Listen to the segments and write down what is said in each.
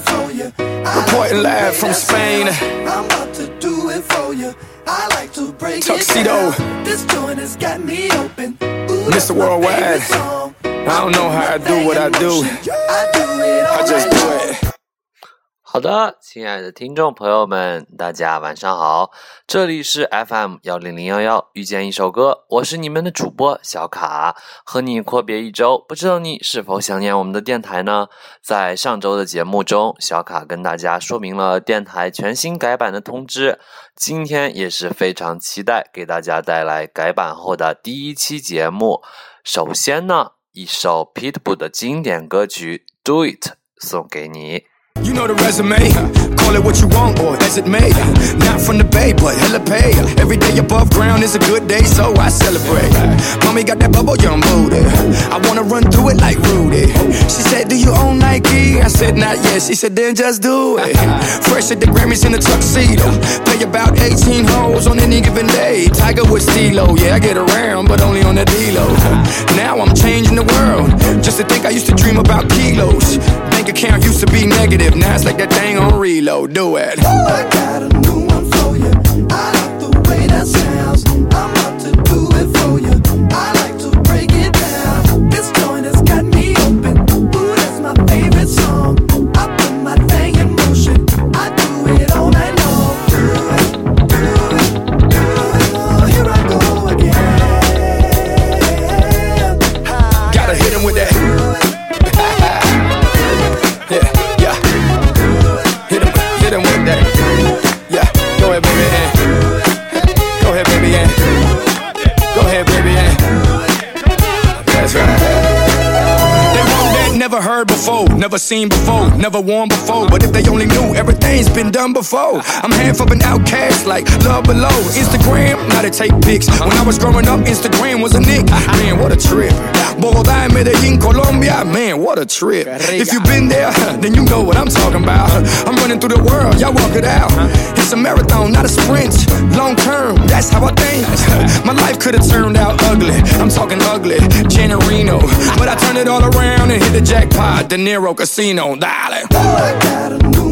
for you. Reporting live from Spain. I'm about to do it for you. I like to break Tuxedo. it down. This joint has got me open. Ooh, Mr. Worldwide. I don't know how I do what I do. I do it I just do it. 好的，亲爱的听众朋友们，大家晚上好，这里是 FM 幺零零幺幺，遇见一首歌，我是你们的主播小卡，和你阔别一周，不知道你是否想念我们的电台呢？在上周的节目中，小卡跟大家说明了电台全新改版的通知，今天也是非常期待给大家带来改版后的第一期节目。首先呢，一首 Pitbull 的经典歌曲《Do It》送给你。You know the resume, call it what you want or as it may. Not from the bay, but hella pay. Every day above ground is a good day, so I celebrate. Mommy got that bubble yum booty. I wanna run through it like Rudy. She said, Do you own Nike? I said, Not yet. She said, Then just do it. Fresh at the Grammys in a tuxedo. Play about 18 holes on any given day. Tiger with Stilo, yeah, I get around, but only on the D-Lo. Now I'm changing the world. Just to think I used to dream about kilos. Bank account used to be negative, now it's like that thing on reload. Do it. I got a new never seen before, never worn before. But if they only knew everything's been done before, I'm half of an outcast like love below. Instagram, now they take pics. When I was growing up, Instagram was a nick. Man, what a trip. Bogotá, Medellín, Colombia, man, what a trip. If you've been there, then you know what I'm talking about. I'm running through the world, y'all walk it out. It's a marathon, not a sprint. Long term, that's how I think. My life could have turned out ugly. I'm talking ugly, Janorino. But I turned it all around and hit the jackpot, De Niro casino, dale.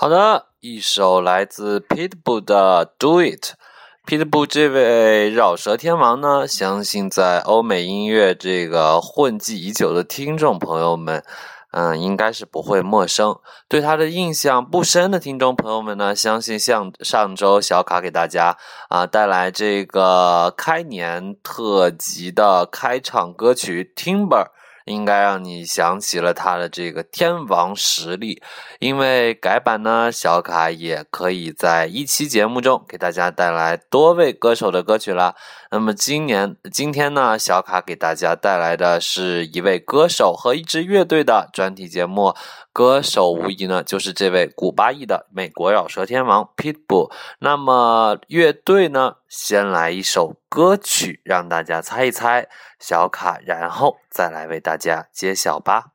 好的，一首来自 Pitbull 的《Do It》。Pitbull 这位饶舌天王呢，相信在欧美音乐这个混迹已久的听众朋友们，嗯，应该是不会陌生。对他的印象不深的听众朋友们呢，相信像上周小卡给大家啊、带来这个开年特辑的开场歌曲《Timber》。应该让你想起了他的这个天王实力，因为改版呢，小卡也可以在一期节目中给大家带来多位歌手的歌曲了。那么今年，今天呢，小卡给大家带来的是一位歌手和一支乐队的专题节目，歌手无疑呢，就是这位古巴裔的美国饶舌天王 Pitbull 那么乐队呢，先来一首歌曲让大家猜一猜，小卡，然后再来为大家揭晓吧。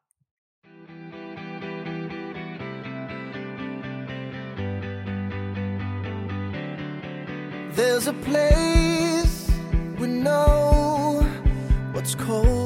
there's a play know what's cold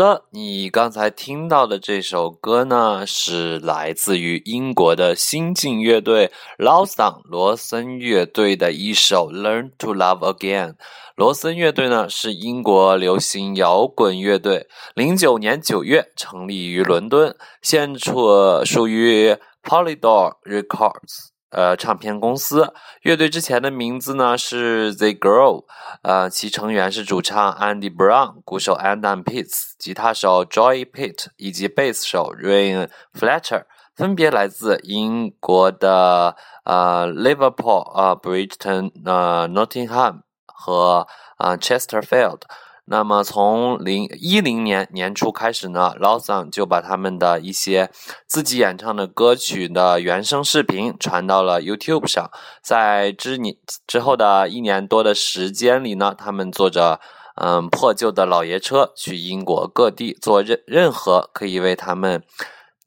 的，你刚才听到的这首歌呢，是来自于英国的新晋乐队 Lawson 罗森乐队的一首《Learn to Love Again》。罗森乐队呢是英国流行摇滚乐队，零九年九月成立于伦敦，现处属于 Polydor Records。呃，唱片公司乐队之前的名字呢是 The Girl，呃，其成员是主唱 Andy Brown、鼓手 Adam Pitts、吉他手 Joy Pitt 以及贝斯手 Ryan Fletcher，分别来自英国的呃 Liverpool、呃 Brighton、呃 Nottingham 和呃 Chesterfield。那么从零一零年年初开始呢，Lawson 就把他们的一些自己演唱的歌曲的原声视频传到了 YouTube 上。在之年之后的一年多的时间里呢，他们坐着嗯破旧的老爷车去英国各地做任任何可以为他们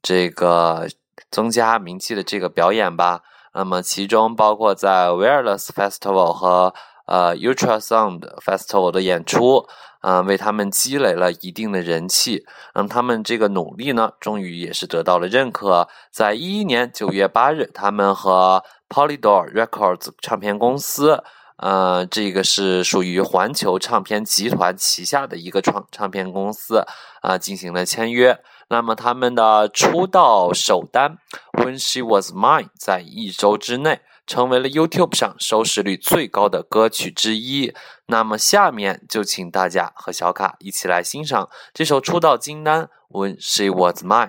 这个增加名气的这个表演吧。那么其中包括在 Wireless Festival 和呃 Ultrasound Festival 的演出。呃，为他们积累了一定的人气。让，他们这个努力呢，终于也是得到了认可。在一一年九月八日，他们和 Polydor Records 唱片公司，呃，这个是属于环球唱片集团旗下的一个唱唱片公司，啊、进行了签约。那么他们的出道首单《When She Was Mine》在一周之内成为了 YouTube 上收视率最高的歌曲之一。那么下面就请大家和小卡一起来欣赏这首出道金单《When She Was Mine》。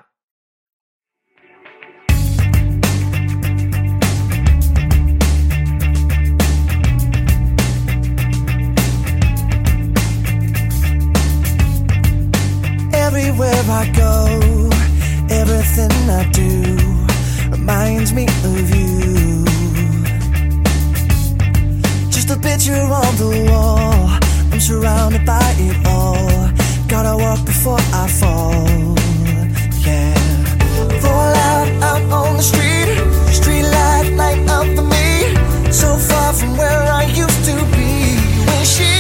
Everywhere I go, everything I do reminds me of you. Picture on the wall, I'm surrounded by it all. Gotta walk before I fall. Yeah. Fall out, out on the street, street light, light up for me. So far from where I used to be when she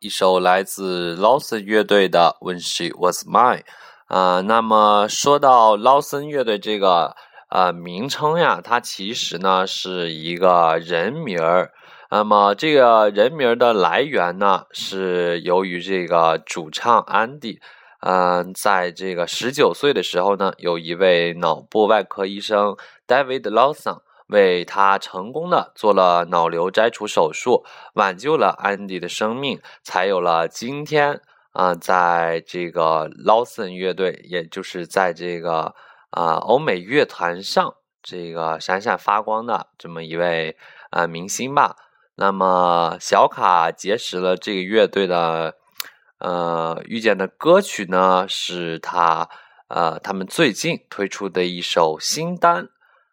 一首来自 Lawson 乐队的《When She Was Mine》啊、那么说到 Lawson 乐队这个呃名称呀，它其实呢是一个人名儿。那么这个人名儿的来源呢，是由于这个主唱安迪，嗯、在这个十九岁的时候呢，有一位脑部外科医生 David Lawson 为他成功的做了脑瘤摘除手术，挽救了安迪的生命，才有了今天啊、在这个 Lawson 乐队，也就是在这个啊、欧美乐坛上这个闪闪发光的这么一位啊、明星吧。那么小卡结识了这个乐队的，呃，遇见的歌曲呢，是他呃他们最近推出的一首新单，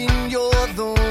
thinking you're the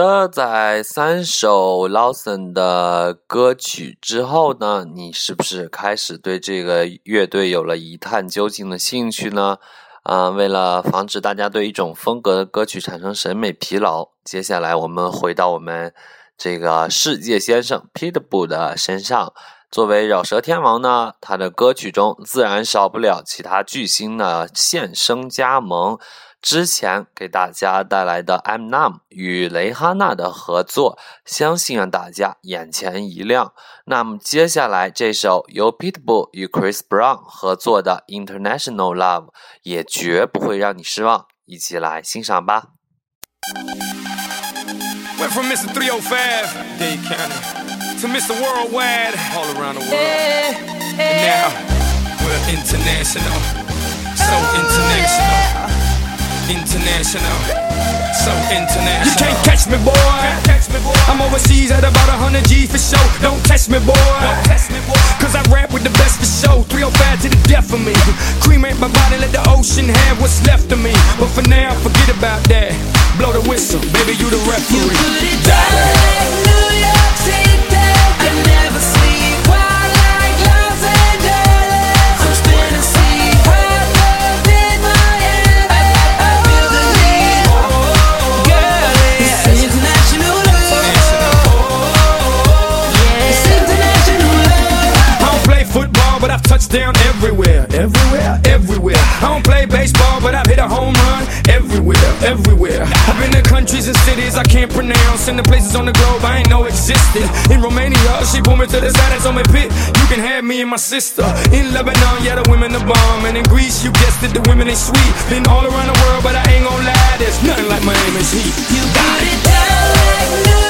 的，在三首 Lawson 的歌曲之后呢，你是不是开始对这个乐队有了一探究竟的兴趣呢？啊、为了防止大家对一种风格的歌曲产生审美疲劳，接下来我们回到我们这个世界先生 Peter Bull 的身上。作为饶舌天王呢，他的歌曲中自然少不了其他巨星的现身加盟。之前给大家带来的 I'm Numb 与蕾哈娜的合作，相信让大家眼前一亮。那么接下来这首由 Pitbull 与 Chris Brown 合作的 International Love 也绝不会让你失望，一起来欣赏吧。Went from Mr. 305, Dade County, to Mr. Worldwide, all around the world. And now, we're international. So international. International. So international. You can't catch me, boy. I'm overseas at about 100 G for show. Don't test me, boy. Don't test me, boy. Cause I rap with the best for show. 305 to the death of me. Cremate my body, let the ocean have what's left of me. But for now, forget about that. Blow the whistle, baby, you the referee. I everywhere, everywhere. I don't play baseball, but I've hit a home run everywhere, everywhere. I've been to countries and cities I can't pronounce, and the places on the globe I ain't know existed. In Romania, she pulled me to the side and told me, "Pit, you can have me and my sister." In Lebanon, yeah, the women are bomb, and in Greece, you guessed it, the women ain't sweet. Been all around the world, but I ain't gon' lie, there's nothing like Miami's heat. You got it. Down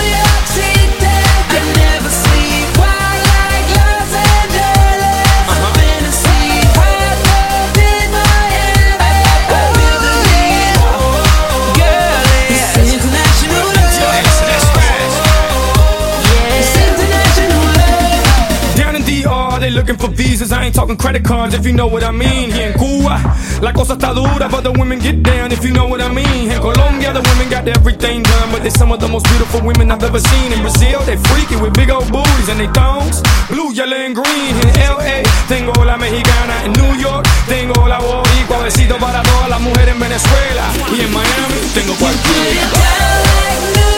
ain't talking credit cards if you know what I mean. Here in Cuba, la cosa está dura, but the women get down if you know what I mean. In Colombia, the women got everything done, but they're some of the most beautiful women I've ever seen. In Brazil, they freaky with big old booties and they thongs, blue, yellow, and green. In LA, tengo la mexicana. In New York, tengo la boricua. Besito para todas las mujeres en Venezuela. Y en Miami, tengo cualquiera.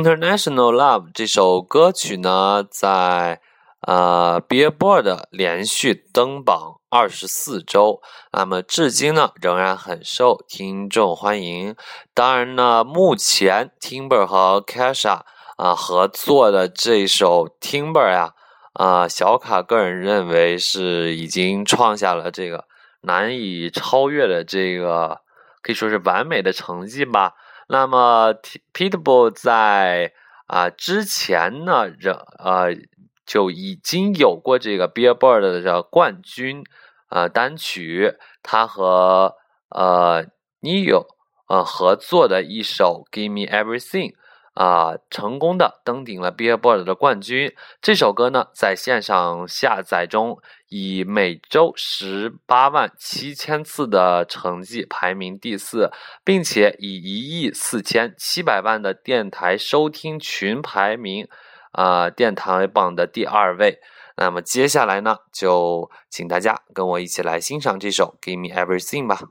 International Love 这首歌曲呢，在呃 Billboard 连续登榜二十四周，那么至今呢仍然很受听众欢迎。当然呢，目前 Timber 和 Kesha 啊合作的这首 Timber 呀，啊小卡个人认为是已经创下了这个难以超越的这个可以说是完美的成绩吧。那么，Pitbull 在啊之前呢，这呃就已经有过这个 Billboard 的冠军呃单曲，他和呃 Neo 呃合作的一首 Give Me Everything。啊，成功的登顶了 Billboard 的冠军。这首歌呢，在线上下载中以每周十八万七千次的成绩排名第四，并且以一亿四千七百万的电台收听群排名啊电台榜的第二位。那么接下来呢，就请大家跟我一起来欣赏这首 Give Me Everything 吧。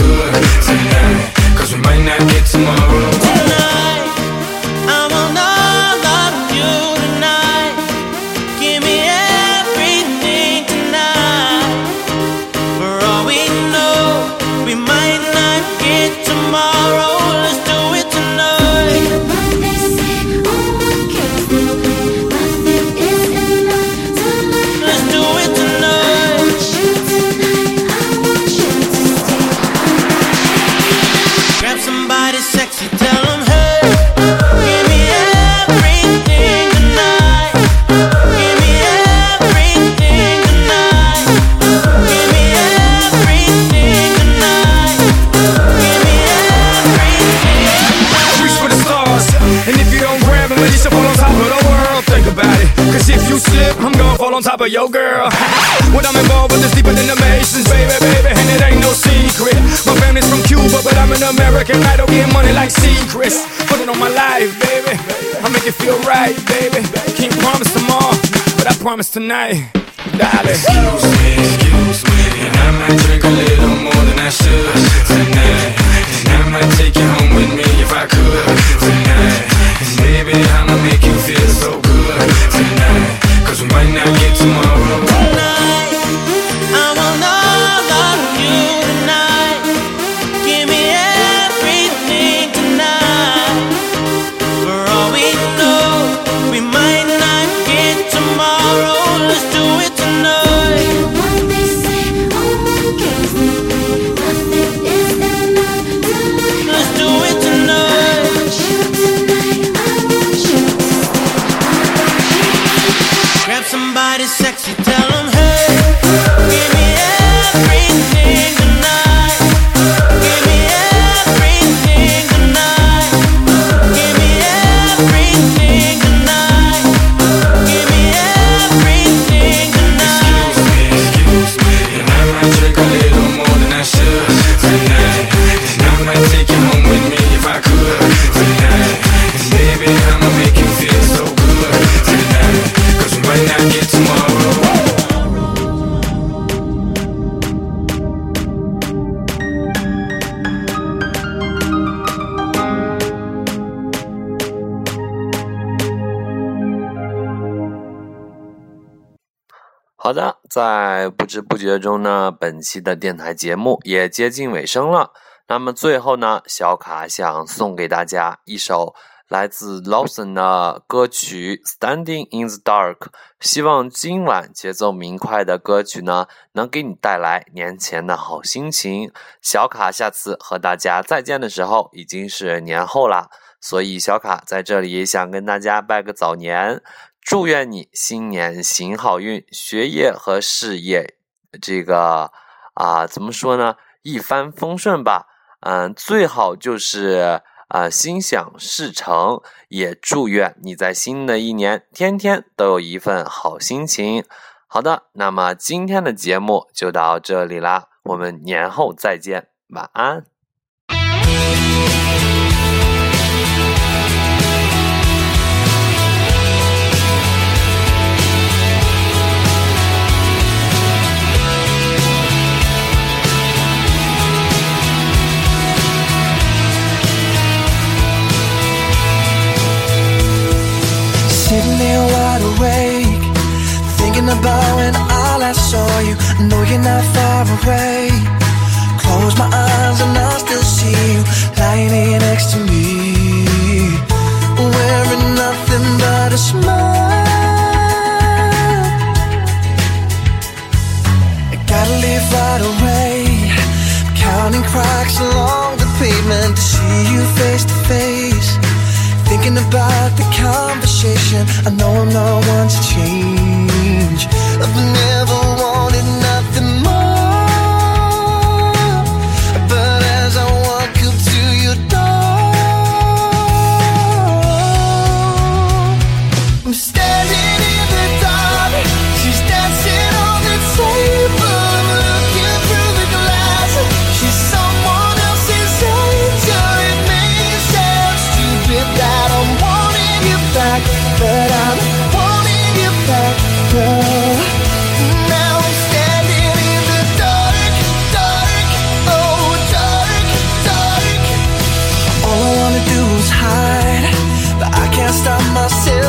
American. I don't get money like secrets. Put it on my life, baby. I make it feel right, baby. Can't promise tomorrow, but I promise tonight. Darling. Excuse me, excuse me, and I might drink a little more than I should tonight. And I might take you home with me if I could tonight. And baby, I'ma make you feel so good tonight. Cause we might not get tomorrow. 在不知不觉中呢，本期的电台节目也接近尾声了。那么最后呢，小卡想送给大家一首来自 Lawson 的歌曲《Standing in the Dark》。希望今晚节奏明快的歌曲呢，能给你带来年前的好心情。小卡下次和大家再见的时候，已经是年后啦，所以小卡在这里想跟大家拜个早年。祝愿你新年行好运，学业和事业，这个啊，怎么说呢？一帆风顺吧。嗯，最好就是啊，心想事成。也祝愿你在新的一年天天都有一份好心情。好的，那么今天的节目就到这里啦，我们年后再见，晚安。Sitting there wide awake, thinking about when I last saw you. I know you're not far away. Close my eyes and I still see you nasceu.